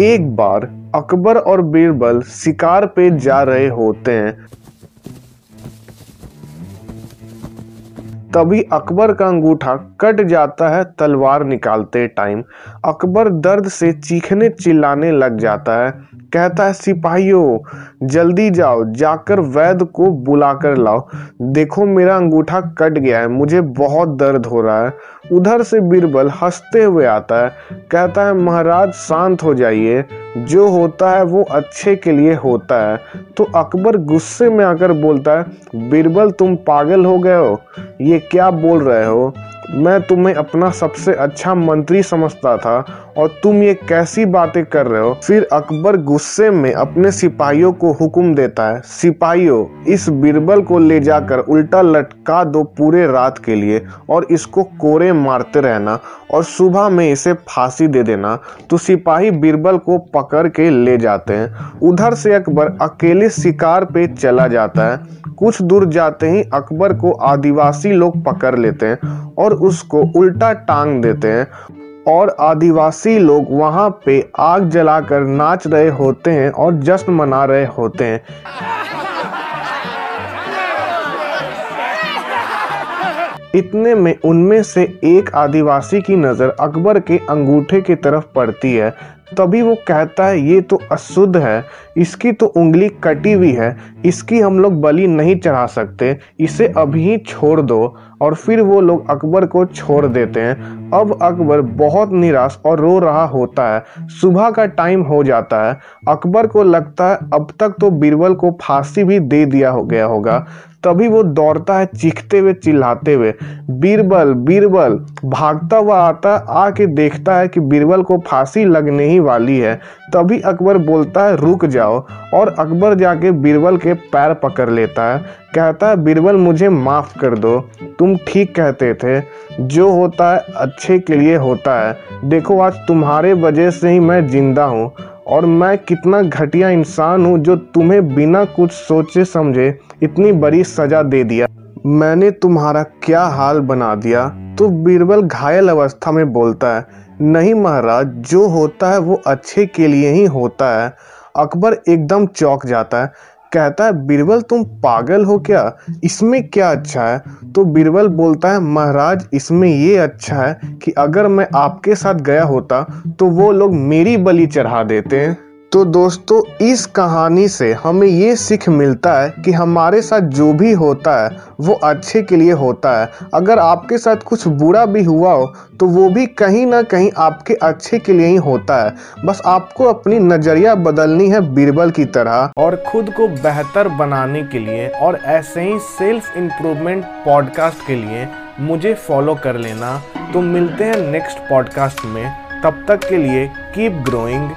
एक बार अकबर और बीरबल शिकार पे जा रहे होते हैं। तभी अकबर का अंगूठा कट जाता है, तलवार निकालते टाइम। अकबर दर्द से चीखने चिल्लाने लग जाता है। कहता है, सिपाहियों, जल्दी जाओ, जाकर वैद को बुलाकर लाओ। देखो, मेरा अंगूठा कट गया है, मुझे बहुत दर्द हो रहा है। उधर से बीरबल हँसते हुए आता है। कहता है, महाराज, शांत हो जाइए। जो होता है वो अच्छे के लिए होता है। तो अकबर गुस्से में आकर बोलता है, बीरबल, तुम पागल हो गए हो। ये क्या बोल रहे हो? मैं तुम्हें अपना सबसे अच्छा मंत्री समझता था और तुम ये कैसी बातें कर रहे हो। फिर अकबर गुस्से में अपने सिपाहियों को हुक्म देता है, सिपाहियों, इस बीरबल को ले जाकर उल्टा लटका दो पूरे रात के लिए और इसको कोरे मारते रहना और सुबह में इसे फांसी दे देना। तो सिपाही बीरबल को पकड़ के ले जाते हैं। उधर से अकबर अकेले शिकार पे चला जाता है। कुछ दूर जाते ही अकबर को आदिवासी लोग पकड़ लेते हैं और उसको उल्टा टांग देते हैं। और आदिवासी लोग वहाँ पे आग जलाकर नाच रहे होते हैं और जश्न मना रहे होते हैं। इतने में उनमें से एक आदिवासी की नज़र अकबर के अंगूठे की तरफ़ पड़ती है। तभी वो कहता है, ये तो अशुद्ध है। इसकी तो उंगली कटी हुई है। इसकी हम लोग बलि नहीं चढ़ा सकते। इसे अभी छोड़ दो। और फिर वो लोग अकबर को छोड़ देते हैं। अब अकबर बहुत निराश और रो रहा होता है। सुबह का टाइम हो जाता है। अकबर को लगता है अब तक तो बीरबल को फांसी भी दे दिया हो गया होगा। तभी वो दौड़ता है चीखते हुए, चिल्लाते हुए। बीरबल बीरबल, भागता हुआ आता आके देखता है कि बीरबल को फांसी लगने ही वाली है। तभी अकबर बोलता है, रुक जाओ। और अकबर जाके बीरबल के पैर पकड़ लेता है। कहता, बीरबल, मुझे माफ़ कर दो। तुम ठीक कहते थे। जो होता है, अच्छे के लिए होता है। देखो, आज तुम्हारे वजह से ही मैं ज़िंदा हूँ और मैं कितना घटिया इंसान हूँ जो तुम्हें बिना कुछ सोचे समझे इतनी बड़ी सजा दे दिया। मैंने तुम्हारा क्या हाल बना दिया? तो बीरबल घायल अवस्था में बोलता है, नहीं महाराज, जो होता है, वो अच्छे के लिए ही होता है। अकबर एकदम चौक जाता है। कहता है, बीरबल, तुम पागल हो क्या? इसमें क्या अच्छा है? तो बीरबल बोलता है, महाराज, इसमें ये अच्छा है कि अगर मैं आपके साथ गया होता तो वो लोग मेरी बलि चढ़ा देते हैं। तो दोस्तों, इस कहानी से हमें ये सीख मिलता है कि हमारे साथ जो भी होता है, वो अच्छे के लिए होता है। अगर आपके साथ कुछ बुरा भी हुआ हो तो वो भी कहीं ना कहीं आपके अच्छे के लिए ही होता है। बस आपको अपनी नज़रिया बदलनी है बीरबल की तरह। और खुद को बेहतर बनाने के लिए और ऐसे ही सेल्फ इम्प्रूवमेंट पॉडकास्ट के लिए मुझे फॉलो कर लेना। तो मिलते हैं नेक्स्ट पॉडकास्ट में। तब तक के लिए कीप ग्रोइंग